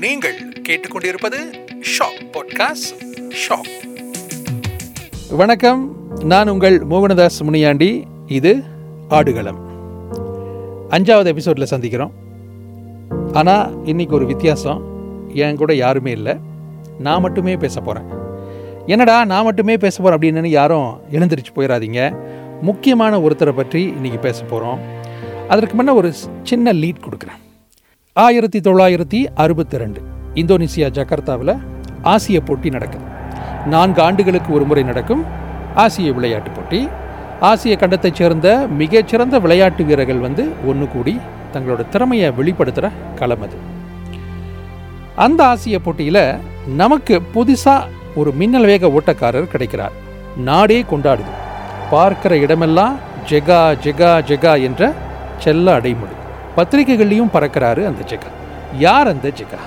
நீங்கள் கேட்டுக்கொண்டிருப்பது shock podcast shock வணக்கம். நான் உங்கள் மோகனதாஸ் முனியாண்டி. இது ஆடுகளம். அஞ்சாவது எபிசோடில் சந்திக்கிறோம். ஆனால் இன்னைக்கு ஒரு வித்தியாசம். என் கூட யாருமே இல்லை. நான் மட்டுமே பேச போகிறேன் என்னடா நான் மட்டுமே பேச போகிறேன் அப்படின்னு யாரும் எழுந்திரிச்சு போயிடாதீங்க முக்கியமான ஒருத்தரை பற்றி இன்றைக்கி பேச போகிறோம் அதற்கு முன்னே ஒரு சின்ன லீட் கொடுக்குறேன். ஆயிரத்தி தொள்ளாயிரத்தி அறுபத்தி ரெண்டு இந்தோனேசியா ஜகார்த்தாவில் ஆசிய போட்டி நடக்குது. நான்கு ஆண்டுகளுக்கு ஒரு முறை நடக்கும் ஆசிய விளையாட்டுப் போட்டி. ஆசிய கண்டத்தைச் சேர்ந்த மிகச்சிறந்த விளையாட்டு வீரர்கள் வந்து ஒன்று கூடி தங்களோட திறமையை வெளிப்படுத்துகிற களம் அது. அந்த ஆசிய போட்டியில் நமக்கு புதுசாக ஒரு மின்னல் வேக ஓட்டக்காரர் கிடைக்கிறார். நாடே கொண்டாடுது. பார்க்கிற இடமெல்லாம் ஜெகா ஜெகா ஜெகா என்ற செல்ல அடைமொழி. பத்திரிகைகள்லேயும் பறக்கிறாரு அந்த ஜெகா. யார் அந்த ஜெகா?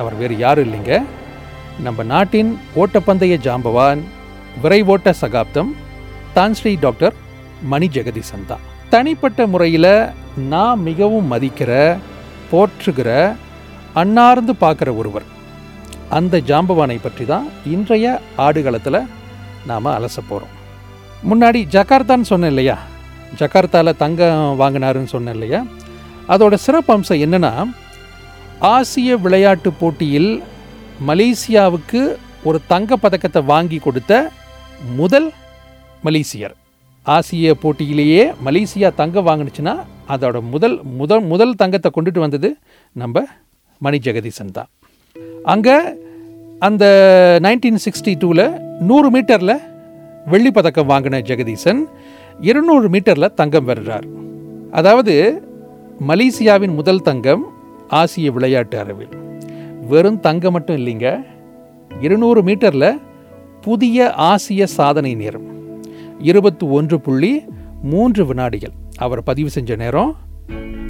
அவர் வேறு யாரும் இல்லைங்க? நம்ம நாட்டின் ஓட்டப்பந்தய ஜாம்பவான் விரைவோட்ட சகாப்தம் தான் ஸ்ரீ டாக்டர் மணி ஜெகதீசன் தான். தனிப்பட்ட முறையில் நான் மிகவும் மதிக்கிற போற்றுகிற அன்னார்ந்து பார்க்குற ஒருவர். அந்த ஜாம்பவானை பற்றி தான் இன்றைய ஆடுகளத்தில் நாம் அலச போகிறோம் முன்னாடி ஜகார்த்தான்னு சொன்னேன் இல்லையா? ஜகார்த்தாவில் தங்கம் வாங்கினாருன்னு சொன்னேன் இல்லையா? அதோட சிறப்பம்சம் என்னென்னா ஆசிய விளையாட்டு போட்டியில் மலேசியாவுக்கு ஒரு தங்க பதக்கத்தை வாங்கி கொடுத்த முதல் மலேசியர். ஆசிய போட்டியிலேயே மலேசியா தங்கம் வாங்கினுச்சுன்னா அதோட முதல் முதல் முதல் தங்கத்தை கொண்டுட்டு வந்தது நம்ம மணி ஜெகதீசன் தான். அங்கே அந்த நைன்டீன் சிக்ஸ்டி டூவில் நூறு மீட்டரில் வெள்ளி பதக்கம் வாங்கின ஜெகதீசன் இருநூறு மீட்டரில் தங்கம் பெறுறார் அதாவது மலேசியாவின் முதல் தங்கம் ஆசிய விளையாட்டு அரவில் வெறும் தங்கம் மட்டும் இல்லைங்க இருநூறு மீட்டரில் புதிய ஆசிய சாதனை நேரம். இருபத்தி ஒன்று புள்ளி மூன்று வினாடிகள். அவர் பதிவு செஞ்ச நேரம்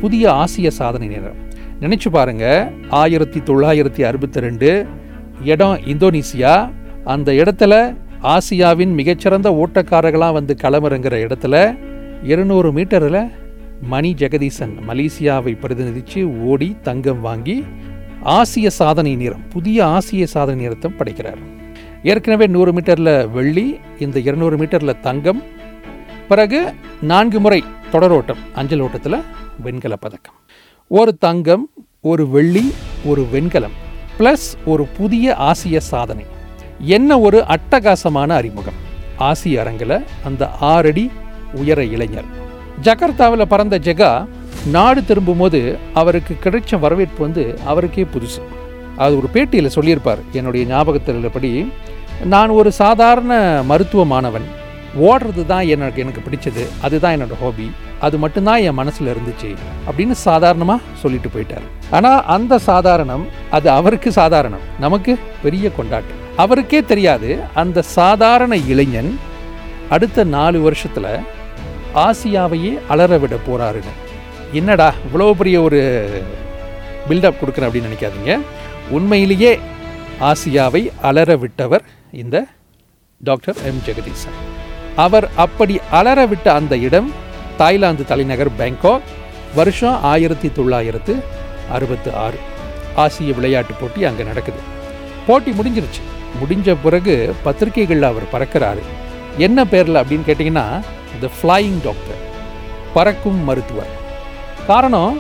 புதிய ஆசிய சாதனை நேரம். நினச்சி பாருங்க ஆயிரத்தி தொள்ளாயிரத்தி அறுபத்தி ரெண்டு இடம் இந்தோனேசியா. அந்த இடத்துல ஆசியாவின் மிகச்சிறந்த ஓட்டக்காரர்களாக வந்து களமிறங்குற இடத்துல இருநூறு மீட்டரில் மணி ஜெகதீசன் மலேசியாவை பிரதிநிதித்து ஓடி தங்கம் வாங்கி ஆசிய சாதனை நிறம் புதிய ஆசிய சாதனை நிறத்தை படைக்கிறார். ஏற்கனவே நூறு மீட்டரில் வெள்ளி இந்த இருநூறு மீட்டரில் தங்கம் பிறகு நான்கு முறை தொடரோட்டம் அஞ்சல் ஓட்டத்தில் வெண்கல பதக்கம். ஒரு தங்கம் ஒரு வெள்ளி ஒரு வெண்கலம் ப்ளஸ் ஒரு புதிய ஆசிய சாதனை. என்ன ஒரு அட்டகாசமான அறிமுகம்? ஆசிய அரங்கில் அந்த ஆறடி உயர இளைஞர். ஜகர்த்தாவில் பறந்த ஜெகா நாடு திரும்பும்போது அவருக்கு கிடைச்ச வரவேற்பு வந்து அவருக்கே புதுசு. அது ஒரு பேட்டியில் சொல்லியிருப்பார். என்னுடைய ஞாபகத்தில்படி நான் ஒரு சாதாரண மருத்துவ மாணவன் ஓடுறது தான் எனக்கு எனக்கு பிடிச்சது. அதுதான் என்னோட ஹாபி அது மட்டும்தான் என் மனசில் இருந்துச்சு. அப்படின்னு சாதாரணமாக சொல்லிட்டு போயிட்டார். ஆனால் அந்த சாதாரணம் அது அவருக்கு சாதாரணம். நமக்கு பெரிய கொண்டாட்டம் அவருக்கே தெரியாது அந்த சாதாரண இளைஞன் அடுத்த நாலு வருஷத்தில் ஆசியாவையே அலற விட போகிறாருன்னு என்னடா இவ்வளோ பெரிய ஒரு பில்டப் கொடுக்குறேன் அப்படின்னு நினைக்காதீங்க. உண்மையிலேயே ஆசியாவை அலற விட்டவர் இந்த டாக்டர் எம். ஜெகதீசன் அவர் அப்படி அலற விட்ட அந்த இடம் தாய்லாந்து தலைநகர் பேங்காக் வருஷம் ஆயிரத்தி தொள்ளாயிரத்து அறுபத்து ஆறு ஆசிய விளையாட்டு போட்டி அங்கே நடக்குது. போட்டி முடிஞ்சிருச்சு. முடிஞ்ச பிறகு பத்திரிகைகளில் அவர் பறக்கிறாரு. என்ன பேரில் அப்படின்னு கேட்டிங்கன்னா த ஃப்ளையிங் டாக்டர் பறக்கும் மருத்துவர். காரணம்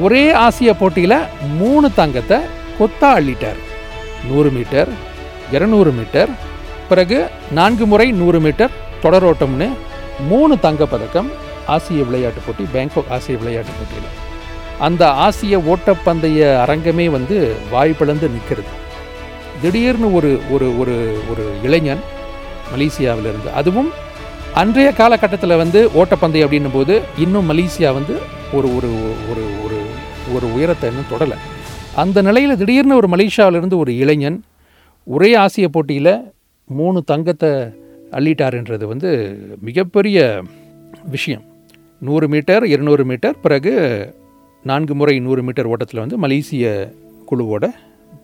ஒரே ஆசிய போட்டியில் மூணு தங்கத்தை கொத்தா அள்ளிட்டார். நூறு மீட்டர் இரநூறு மீட்டர் பிறகு நான்கு முறை நூறு மீட்டர் தொடரோட்டம்னு மூணு தங்கப்பதக்கம் ஆசிய விளையாட்டு போட்டி பேங்காக் ஆசிய விளையாட்டு போட்டியில். அந்த ஆசிய ஓட்டப்பந்தய அரங்கமே வந்து வாய் நிற்கிறது. திடீர்னு ஒரு ஒரு ஒரு ஒரு இளைஞன் மலேசியாவிலிருந்து அதுவும் அன்றைய காலகட்டத்தில் வந்து ஓட்டப்பந்தயம் அப்படின்னும் போது இன்னும் மலேசியா வந்து ஒரு ஒரு ஒரு ஒரு ஒரு உயரத்தை இன்னும் தொடலை. அந்த நிலையில் திடீர்னு ஒரு மலேசியாவிலிருந்து ஒரு இளைஞன் ஒரே ஆசிய போட்டியில் மூணு தங்கத்தை அள்ளிட்டாருன்றது வந்து மிகப்பெரிய விஷயம். நூறு மீட்டர் இருநூறு மீட்டர் பிறகு நான்கு முறை நூறு மீட்டர் ஓட்டத்தில் வந்து மலேசிய குழுவோட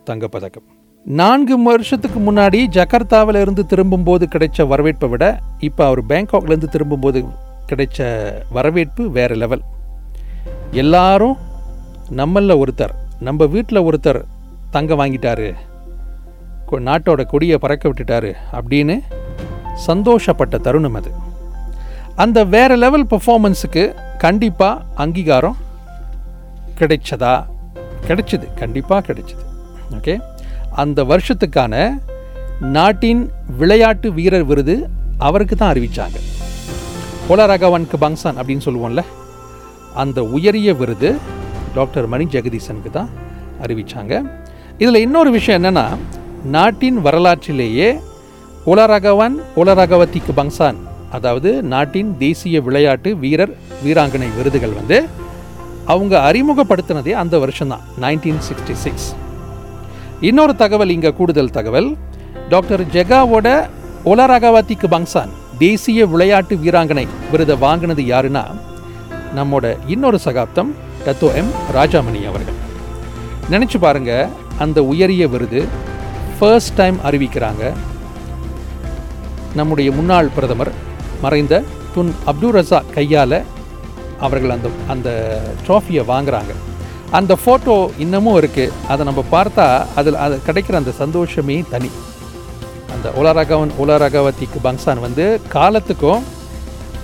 தங்கப்பதக்கம். நான்கு வருஷத்துக்கு முன்னாடி ஜகர்த்தாவில் இருந்து திரும்பும்போது கிடைச்ச வரவேற்பை விட இப்போ அவர் பேங்காக்லேருந்து திரும்பும்போது கிடைச்ச வரவேற்பு வேறு லெவல் எல்லாரும் நம்மளில் ஒருத்தர் நம்ம வீட்டில் ஒருத்தர் தங்க வாங்கிட்டாரு கொ- நாட்டோட கொடியை பறக்க விட்டுட்டாரு அப்படின்னு சந்தோஷப்பட்ட தருணம் அது. அந்த வேற லெவல் பெர்ஃபார்மன்ஸுக்கு கண்டிப்பாக அங்கீகாரம் கிடைச்சதா? கிடைச்சிது கண்டிப்பாக கிடைச்சிது. ஓகே அந்த வருஷத்துக்கான நாட்டின் விளையாட்டு வீரர் விருது அவருக்கு தான் அறிவிச்சாங்க. போலராகவனுக்கு பங்சான் அப்படின்னு சொல்லுவோம்ல அந்த உயரிய விருது டாக்டர் மணி ஜெகதீசனுக்கு தான் அறிவித்தாங்க இதில் இன்னொரு விஷயம் என்னன்னா நாட்டின் வரலாற்றிலேயே உலரகவன் உலரகவத்திக்கு பங்சான் அதாவது நாட்டின் தேசிய விளையாட்டு வீரர் வீராங்கனை விருதுகள் வந்து அவங்க அறிமுகப்படுத்தினதே அந்த வருஷம்தான் நைன்டீன் சிக்ஸ்டி சிக்ஸ் இன்னொரு தகவல் இங்கே கூடுதல் தகவல். டாக்டர் ஜெகாவோட ஒலரகவாத்திக்கு பங்சான் தேசிய விளையாட்டு வீராங்கனை விருதை வாங்கினது யாருன்னா நம்மோட இன்னொரு சகாப்தம் டத்தோ எம் ராஜாமணி அவர்கள். நினச்சி பாருங்க அந்த உயரிய விருது ஃபர்ஸ்ட் டைம் அறிவிக்கிறாங்க. நம்முடைய முன்னாள் பிரதமர் மறைந்த துன் அப்துல் ரசா கையால் அவர்கள் அந்த அந்த ட்ராஃபியை வாங்குறாங்க. அந்த ஃபோட்டோ இன்னமும் இருக்குது அதை நம்ம பார்த்தா அதில் அது கிடைக்கிற அந்த சந்தோஷமே தனி. அந்த உலரகவன் உலரகவதிக்கு பங்சான் வந்து காலத்துக்கும்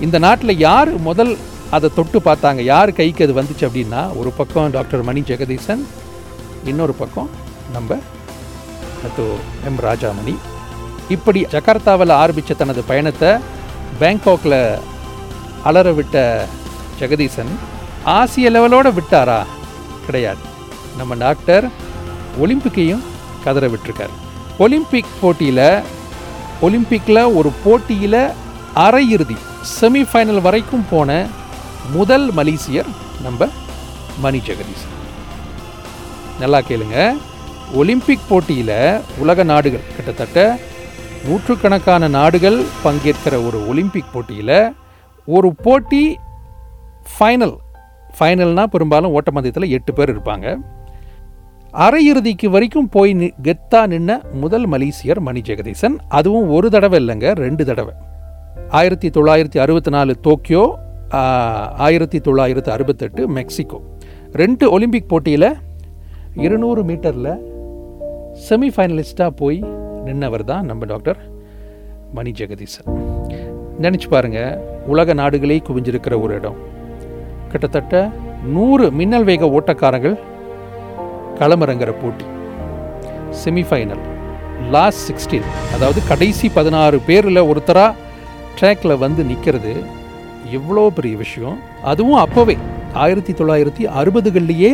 இந்த நாட்டில் யார் முதல் அதை தொட்டு பார்த்தாங்க? யார் கைக்கு அது வந்துச்சு அப்படின்னா ஒரு பக்கம் டாக்டர் மணி ஜெகதீசன் இன்னொரு பக்கம் நம்ம அது எம் ராஜாமணி. இப்படி ஜகார்த்தாவில் ஆரம்பித்த தனது பயணத்தை பேங்காக்கில் அலற விட்ட ஜெகதீசன் ஆசிய லெவலோடு விட்டாரா? கிடையாது. நம்ம டாக்டர் ஒலிம்பிக்கையும் கதற விட்டுருக்கார். ஒலிம்பிக் போட்டியில் ஒலிம்பிக்கில் ஒரு போட்டியில் அரையிறுதி செமிஃபைனல் வரைக்கும் போன முதல் மலேசியர் நம்ம மணி ஜெகதீஷ். நல்லா கேளுங்க. ஒலிம்பிக் போட்டியில் உலக நாடுகள் கிட்டத்தட்ட நூற்றுக்கணக்கான நாடுகள் பங்கேற்கிற ஒரு ஒலிம்பிக் போட்டியில் ஒரு போட்டி ஃபைனல் ஃபைனல்னால் பெரும்பாலும் ஓட்டப்பந்தயத்தில் எட்டு பேர் இருப்பாங்க. அரையிறுதிக்கு வரைக்கும் போய் நி கெத்தா நின்ன முதல் மலேசியர் மணி ஜெகதீசன். அதுவும் ஒரு தடவை இல்லைங்க ரெண்டு தடவை. ஆயிரத்தி தொள்ளாயிரத்தி அறுபத்தி நாலு டோக்கியோ ஆயிரத்தி தொள்ளாயிரத்தி அறுபத்தெட்டு மெக்சிகோ. ரெண்டு ஒலிம்பிக் போட்டியில் இருநூறு மீட்டரில் செமிஃபைனலிஸ்டாக போய் நின்னவர் தான் நம்ம டாக்டர் மணி ஜெகதீசன். நினச்சி பாருங்கள் உலக நாடுகளே குவிஞ்சிருக்கிற ஒரு இடம். கிட்டத்தட்ட நூறு மின்னல் வேக ஓட்டக்காரங்கள் களமிறங்குற போட்டி. செமிஃபைனல் லாஸ்ட் சிக்ஸ்டீன் அதாவது கடைசி பதினாறு பேரில் ஒருத்தராக ட்ராக்ல வந்து நிற்கிறது எவ்வளோ பெரிய விஷயம். அதுவும் அப்போவே ஆயிரத்தி தொள்ளாயிரத்தி அறுபதுகள்லேயே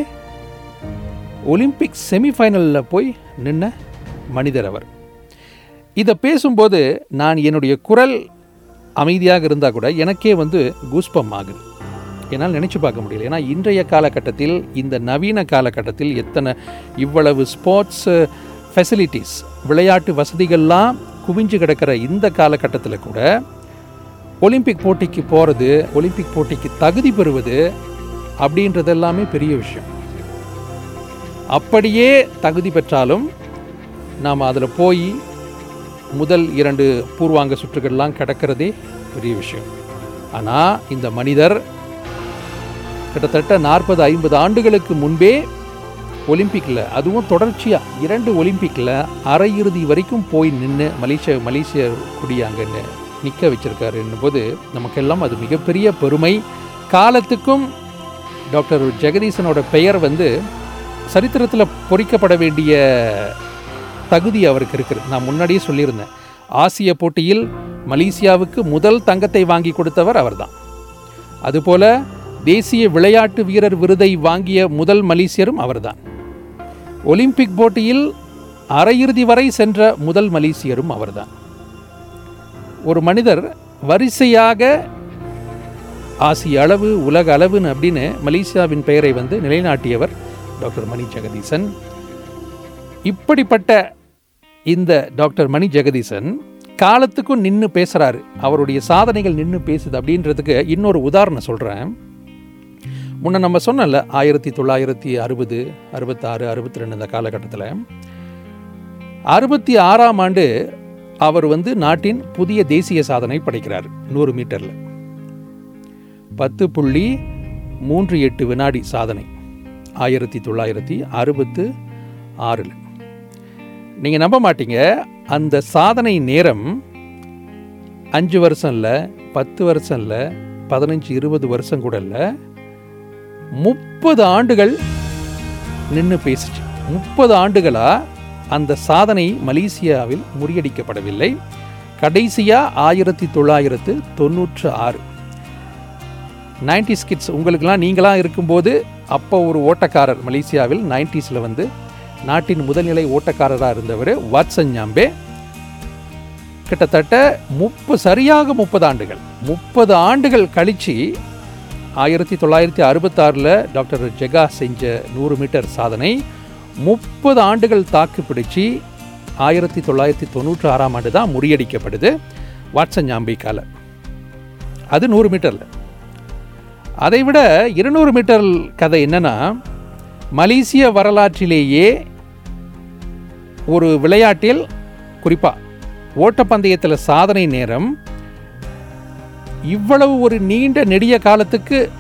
ஒலிம்பிக் செமிஃபைனலில் போய் நின்ன மனிதர் அவர். இதை பேசும்போது நான் என்னுடைய குரல் அமைதியாக இருந்தால் கூட எனக்கே வந்து கூஸ்பம் ஆகுது. என்னால் நினச்சி பார்க்க முடியல. ஏன்னா இன்றைய காலகட்டத்தில் இந்த நவீன காலகட்டத்தில் எத்தனை இவ்வளவு ஸ்போர்ட்ஸ் ஃபெசிலிட்டிஸ் uh, விளையாட்டு வசதிகள்லாம் குவிஞ்சு கிடக்கிற இந்த காலகட்டத்தில் கூட ஒலிம்பிக் போட்டிக்கு போகிறது ஒலிம்பிக் போட்டிக்கு தகுதி பெறுவது அப்படின்றது எல்லாமே பெரிய விஷயம். அப்படியே தகுதி பெற்றாலும் நாம் அதில் போய் முதல் இரண்டு பூர்வாங்க சுற்றுகள்லாம் கிடக்கிறதே பெரிய விஷயம். ஆனால் இந்த மனிதர் கிட்டத்தட்ட நாற்பது ஐம்பது ஆண்டுகளுக்கு முன்பே ஒலிம்பிக்கில் அதுவும் தொடர்ச்சியாக இரண்டு ஒலிம்பிக்கில் அரையிறுதி வரைக்கும் போய் நின்று மலேசிய மலேசிய குடியை அங்கே நிற்க வச்சுருக்காருன்னும் போது நமக்கெல்லாம் அது மிகப்பெரிய பெருமை. காலத்துக்கும் டாக்டர் ஜெகதீசனோட பெயர் வந்து சரித்திரத்தில் பொறிக்கப்பட வேண்டிய தகுதி அவருக்கு இருக்குது. நான் முன்னாடியே சொல்லியிருந்தேன். ஆசிய போட்டியில் மலேசியாவுக்கு முதல் தங்கத்தை வாங்கி கொடுத்தவர் அவர்தான். அதுபோல் தேசிய விளையாட்டு வீரர் விருதை வாங்கிய முதல் மலேசியரும் அவர்தான். ஒலிம்பிக் போட்டியில் அரையிறுதி வரை சென்ற முதல் மலேசியரும் அவர்தான். ஒரு மனிதர் வரிசையாக ஆசிய அளவு உலக அளவுன்னு அப்படின்னு மலேசியாவின் பெயரை வந்து நிலைநாட்டியவர் டாக்டர் மணி ஜெகதீசன். இப்படிப்பட்ட இந்த டாக்டர் மணி ஜெகதீசன் காலத்துக்கும் நின்று பேசுகிறாரு அவருடைய சாதனைகள் நின்று பேசுது அப்படின்றதுக்கு இன்னொரு உதாரணம் சொல்கிறேன் முன்ன நம்ம சொன்னல ஆயிரத்தி தொள்ளாயிரத்தி அறுபது அறுபத்தாறு அறுபத்தி ரெண்டு இந்த காலகட்டத்தில். அறுபத்தி ஆறாம் ஆண்டு அவர் வந்து நாட்டின் புதிய தேசிய சாதனை படைக்கிறார் நூறு மீட்டரில். பத்து புள்ளி மூன்று எட்டு வினாடி சாதனை ஆயிரத்தி தொள்ளாயிரத்தி அறுபத்து ஆறில். நீங்கள் நம்ப மாட்டீங்க அந்த சாதனை நேரம் அஞ்சு வருஷம் இல்லை பத்து வருஷம் இல்லை பதினஞ்சு இருபது வருஷம் கூட இல்லை முப்பது ஆண்டுகள் நின்று பேசிச்சு. முப்பது ஆண்டுகளாக அந்த சாதனை மலேசியாவில் முறியடிக்கப்படவில்லை. கடைசியாக ஆயிரத்தி தொள்ளாயிரத்து தொண்ணூற்று ஆறு. நைன்டி ஸ்கிட்ஸ் உங்களுக்கெல்லாம் நீங்களாம் இருக்கும்போது அப்போ ஒரு ஓட்டக்காரர் மலேசியாவில் நைன்டிஸில் வந்து நாட்டின் முதல்நிலை ஓட்டக்காரராக இருந்தவர் வாட்சன் ஞாம்பே. கிட்டத்தட்ட முப்பது சரியாக முப்பது ஆண்டுகள். முப்பது ஆண்டுகள் கழித்து ஆயிரத்தி தொள்ளாயிரத்தி அறுபத்தாறில் டாக்டர் ஜெகா செஞ்ச நூறு மீட்டர் சாதனை முப்பது ஆண்டுகள் தாக்கு பிடிச்சி ஆயிரத்தி தொள்ளாயிரத்தி தொண்ணூற்றி ஆறாம் ஆண்டு தான் முறியடிக்கப்படுது வாட்சன் ஞாம்பிக்கால அது நூறு மீட்டரில். அதை விட இருநூறு மீட்டர் கதை என்னன்னா மலேசிய வரலாற்றிலேயே ஒரு விளையாட்டில் குறிப்பாக ஓட்டப்பந்தயத்தில் சாதனை நேரம் இவ்வளவு ஒரு நீண்ட நெடிய காலத்துக்கு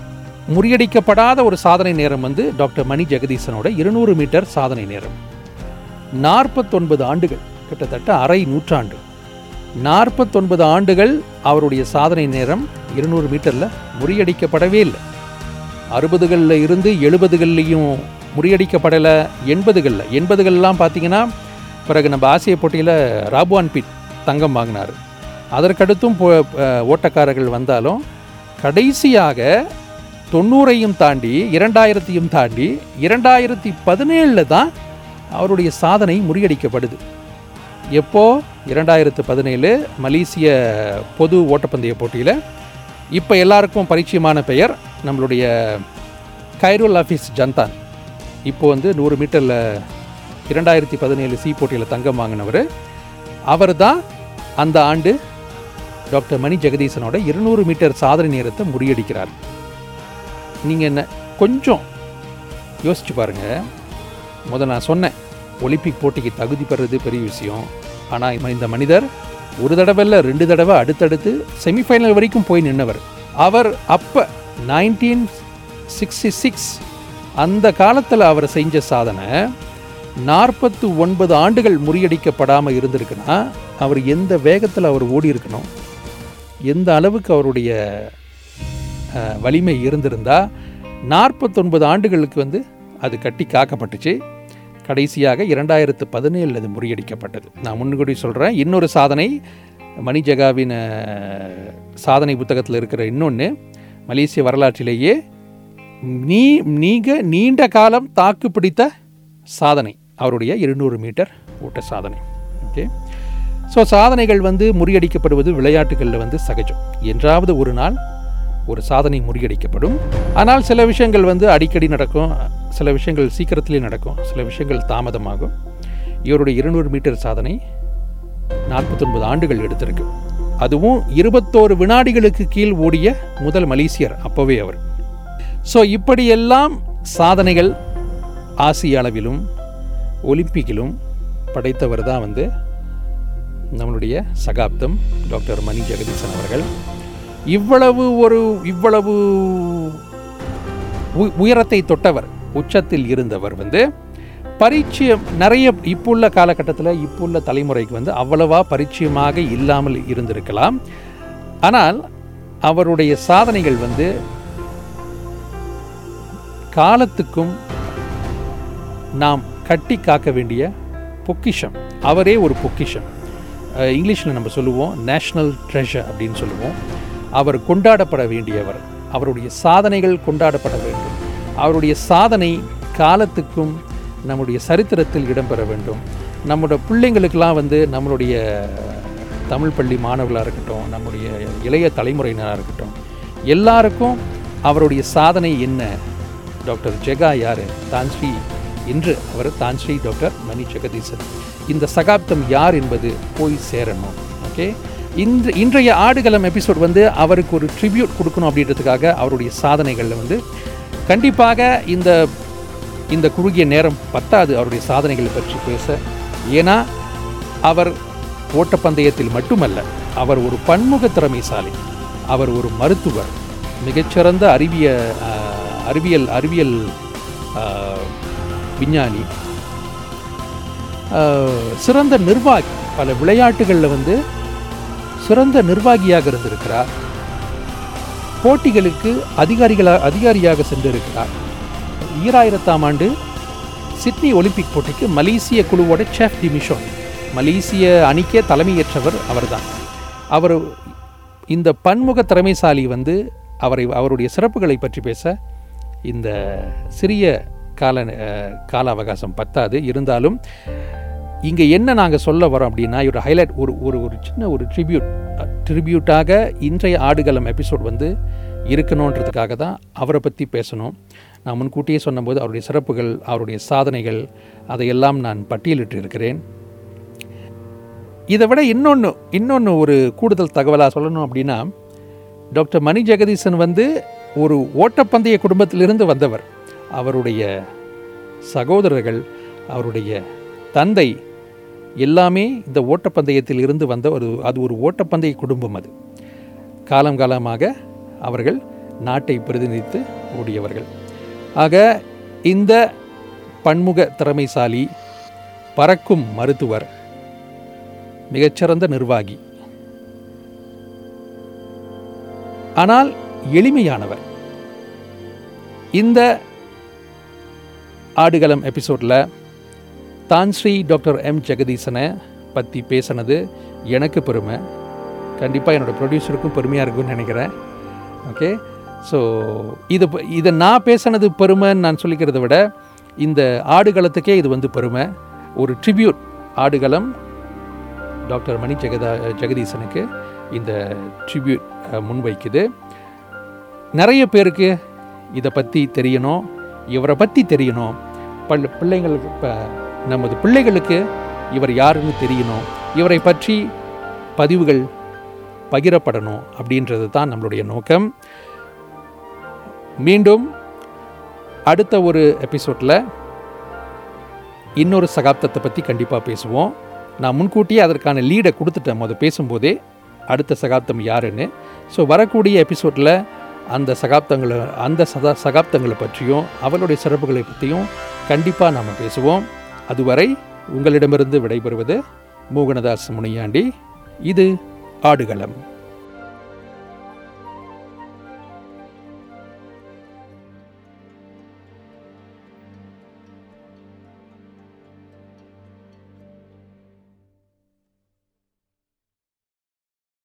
முறியடிக்கப்படாத ஒரு சாதனை நேரம் வந்து டாக்டர் மணி ஜெகதீசனோட இருநூறு மீட்டர் சாதனை நேரம். நாற்பத்தொன்பது ஆண்டுகள் கிட்டத்தட்ட அரை நூற்றாண்டு. நாற்பத்தொன்பது ஆண்டுகள் அவருடைய சாதனை நேரம் இருநூறு மீட்டரில் முறியடிக்கப்படவே இல்லை. அறுபதுகளில் இருந்து எழுபதுகள்லேயும் முறியடிக்கப்படலை எண்பதுகளில். எண்பதுகள்லாம் பார்த்தீங்கன்னா பிறகு நம்ம ஆசிய போட்டியில் ராபுவான் பிட் தங்கம் வாங்கினார். அதற்கடுத்தும் போ ஓட்டக்காரர்கள் வந்தாலும் கடைசியாக தொண்ணூறையும் தாண்டி இரண்டாயிரத்தையும் தாண்டி இரண்டாயிரத்தி பதினேழில் தான் அவருடைய சாதனை முறியடிக்கப்படுது. எப்போ? இரண்டாயிரத்து பதினேழு மலேசிய பொது ஓட்டப்பந்தய போட்டியில். இப்போ எல்லாருக்கும் பரிச்சயமான பெயர் நம்மளுடைய கைரோல் ஆஃபீஸ் ஜன்தான். இப்போ வந்து நூறு மீட்டரில் இரண்டாயிரத்தி பதினேழு சி போட்டியில் தங்கம் வாங்கினவர். அவர் தான் அந்த ஆண்டு டாக்டர் மணி ஜெகதீசனோட இருநூறு மீட்டர் சாதனை நேரத்தை முறியடிக்கிறார். நீங்கள் என்ன கொஞ்சம் யோசிச்சு பாருங்கள் முதல் நான் சொன்னேன் ஒலிம்பிக் போட்டிக்கு தகுதி பெறது பெரிய விஷயம். ஆனால் இந்த மனிதர் ஒரு தடவை இல்லை ரெண்டு தடவை அடுத்தடுத்து செமிஃபைனல் வரைக்கும் போய் நின்னவர். அவர் அப்போ நைன்டீன் சிக்ஸ்டி சிக்ஸ் அந்த காலத்தில் அவர் செஞ்ச சாதனை நாற்பத்து ஒன்பது ஆண்டுகள் முறியடிக்கப்படாமல் இருந்திருக்குன்னா அவர் எந்த வேகத்தில் அவர் ஓடி இருக்கணும்? எந்த அளவுக்கு அவருடைய வலிமை இருந்திருந்தால் நாற்பத்தொன்பது ஆண்டுகளுக்கு வந்து அது கட்டி காக்கப்பட்டுச்சு. கடைசியாக இரண்டாயிரத்து பதினேழில் அது முறியடிக்கப்பட்டது. நான் முன்கூடி சொல்கிறேன் இன்னொரு சாதனை மணி ஜெகாவின் சாதனை புத்தகத்தில் இருக்கிற இன்னொன்று மலேசிய வரலாற்றிலேயே நீ நீங்க நீண்ட காலம் தாக்கு பிடித்த சாதனை. அவருடைய இருநூறு மீட்டர் ஓட்ட சாதனை. ஓகே? ஸோ சாதனைகள் வந்து முறியடிக்கப்படுவது விளையாட்டுகளில் வந்து சகஜம். என்றாவது ஒரு நாள் ஒரு சாதனை முறியடிக்கப்படும். ஆனால் சில விஷயங்கள் வந்து அடிக்கடி நடக்கும். சில விஷயங்கள் சீக்கிரத்திலே நடக்கும். சில விஷயங்கள் தாமதமாகும். இவருடைய இருநூறு மீட்டர் சாதனை நாற்பத்தொன்பது ஆண்டுகள் எடுத்திருக்கு. அதுவும் இருபத்தோரு வினாடிகளுக்கு கீழ் ஓடிய முதல் மலேசியர் அப்போவே அவர். ஸோ இப்படியெல்லாம் சாதனைகள் ஆசிய அளவிலும் ஒலிம்பிக்கிலும் படைத்தவர் தான் வந்து நம்மளுடைய சகாப்தம் டாக்டர் மணி ஜெகதீசன் அவர்கள். இவ்வளவு ஒரு இவ்வளவு உ- உயரத்தை தொட்டவர் உச்சத்தில் இருந்தவர் வந்து பரிச்சயம் நிறைய இப்புள்ள காலகட்டத்தில் இப்புள்ள தலைமுறைக்கு வந்து அவ்வளவா பரிச்சயமாக இல்லாமல் இருந்திருக்கலாம். ஆனால் அவருடைய சாதனைகள் வந்து காலத்துக்கும் நாம் கட்டி காக்க வேண்டிய பொக்கிஷம். அவரே ஒரு பொக்கிஷம். இங்கிலீஷில் நம்ம சொல்லுவோம் நேஷ்னல் ட்ரெஷர் அப்படின்னு சொல்லுவோம். அவர் கொண்டாடப்பட வேண்டியவர். அவருடைய சாதனைகள் கொண்டாடப்பட வேண்டும். அவருடைய சாதனை காலத்துக்கும் நம்முடைய சரித்திரத்தில் இடம்பெற வேண்டும். நம்முடைய பிள்ளைங்களுக்கெல்லாம் வந்து நம்மளுடைய தமிழ் பள்ளி மாணவர்களாக இருக்கட்டும் நம்முடைய இளைய தலைமுறையினராக இருக்கட்டும் எல்லாருக்கும் அவருடைய சாதனை என்ன? டாக்டர் ஜெகா யார்? தான்ஸ்ரீ இன்று அவர் Tan Sri doctor Mani Jegathesan. இந்த சகாப்தம் யார் என்பது போய் சேரணும். ஓகே? இந்த இன்றைய ஆடுகளம் எபிசோட் வந்து அவருக்கு ஒரு ட்ரிபியூட் கொடுக்கணும் அப்படின்றதுக்காக அவருடைய சாதனைகளில் வந்து கண்டிப்பாக இந்த இந்த குறுகிய நேரம் பத்தாது அவருடைய சாதனைகளை பற்றி பேச. ஏன்னா அவர் ஓட்டப்பந்தயத்தில் மட்டுமல்ல அவர் ஒரு பன்முக திறமைசாலி அவர் ஒரு மருத்துவர் மிகச்சிறந்த அறிவிய அறிவியல் அறிவியல் விஞ்ஞானி. சிறந்த நிர்வாகி பல விளையாட்டுகளில் வந்து சிறந்த நிர்வாகியாக இருந்திருக்கிறார். போட்டிகளுக்கு அதிகாரிகளாக அதிகாரியாக சென்றிருக்கிறார். ஈராயிரத்தாம் ஆண்டு சிட்னி ஒலிம்பிக் போட்டிக்கு மலேசிய குழுவோட செஃப் டிமிஷோன் மலேசிய அணிக்கே தலைமையேற்றவர் அவர்தான். அவர் இந்த பன்முக திறமைசாலி வந்து அவரை அவருடைய சிறப்புகளை பற்றி பேச இந்த சிறிய கால கால அவகாசம் பத்தாது. இருந்தாலும் இங்கே என்ன நாங்கள் சொல்ல வரோம் அப்படின்னா ஒரு ஹைலைட் ஒரு ஒரு ஒரு சின்ன ஒரு ட்ரிபியூட் ட்ரிபியூட்டாக இன்றைய ஆடுகளம் எபிசோட் வந்து இருக்கணுன்றதுக்காக தான் அவரை பற்றி பேசணும். நான் முன்கூட்டியே சொன்னபோது அவருடைய சிறப்புகள் அவருடைய சாதனைகள் அதையெல்லாம் நான் பட்டியலிட்டு இருக்கிறேன் இதை விட இன்னொன்று இன்னொன்று ஒரு கூடுதல் தகவலாக சொல்லணும் அப்படின்னா டாக்டர் மணி ஜெகதீசன் வந்து ஒரு ஓட்டப்பந்தய குடும்பத்திலிருந்து வந்தவர். அவருடைய சகோதரர்கள் அவருடைய தந்தை எல்லாமே இந்த ஓட்டப்பந்தயத்தில் இருந்து வந்த ஒரு அது ஒரு ஓட்டப்பந்தய குடும்பம் அது. காலம் காலமாக அவர்கள் நாட்டை பிரதிநிதித்து ஓடியவர்கள். ஆக இந்த பன்முக திறமைசாலி பறக்கும் மருத்துவர் மிகச்சிறந்த நிர்வாகி. ஆனால் எளிமையானவர். இந்த ஆடுகளம் எபிசோடில் தான் ஸ்ரீ டாக்டர் எம் ஜெகதீசனை பற்றி பேசினது எனக்கு பெருமை. கண்டிப்பாக என்னோடய ப்ரொடியூசருக்கும் பெருமையாக இருக்கும்னு நினைக்கிறேன். ஓகே ஸோ இது இதை நான் பேசினது பெருமைன்னு நான் சொல்லிக்கிறத விட இந்த ஆடுகளத்துக்கே இது வந்து பெருமை. ஒரு ட்ரிபியூட் ஆடுகளம் டாக்டர் மணி ஜெகதா ஜெகதீசனுக்கு இந்த ட்ரிபியூட் முன்வைக்குது. நிறைய பேருக்கு இதை பற்றி தெரியணும் இவரை பற்றி தெரியணும். பல் பிள்ளைங்களுக்கு இப்போ நமது பிள்ளைகளுக்கு இவர் யாருன்னு தெரியணும். இவரை பற்றி பதிவுகள் பகிரப்படணும் அப்படின்றது தான் நம்மளுடைய நோக்கம். மீண்டும் அடுத்த ஒரு எபிசோடில் இன்னொரு சகாப்தத்தை பற்றி கண்டிப்பாக பேசுவோம். நான் முன்கூட்டியே அதற்கான லீடை கொடுத்துட்டேன். அதை பேசும்போதே அடுத்த சகாப்தம் யாருன்னு. ஸோ வரக்கூடிய எபிசோடில் அந்த சகாப்தங்களை அந்த சதா சகாப்தங்களை பற்றியும் அவளுடைய சிறப்புகளை பற்றியும் கண்டிப்பாக நாம் பேசுவோம். அதுவரை உங்களிடமிருந்து விடைபெறுவது மோகனதாஸ் முனியாண்டி. இது ஆடுகளம்.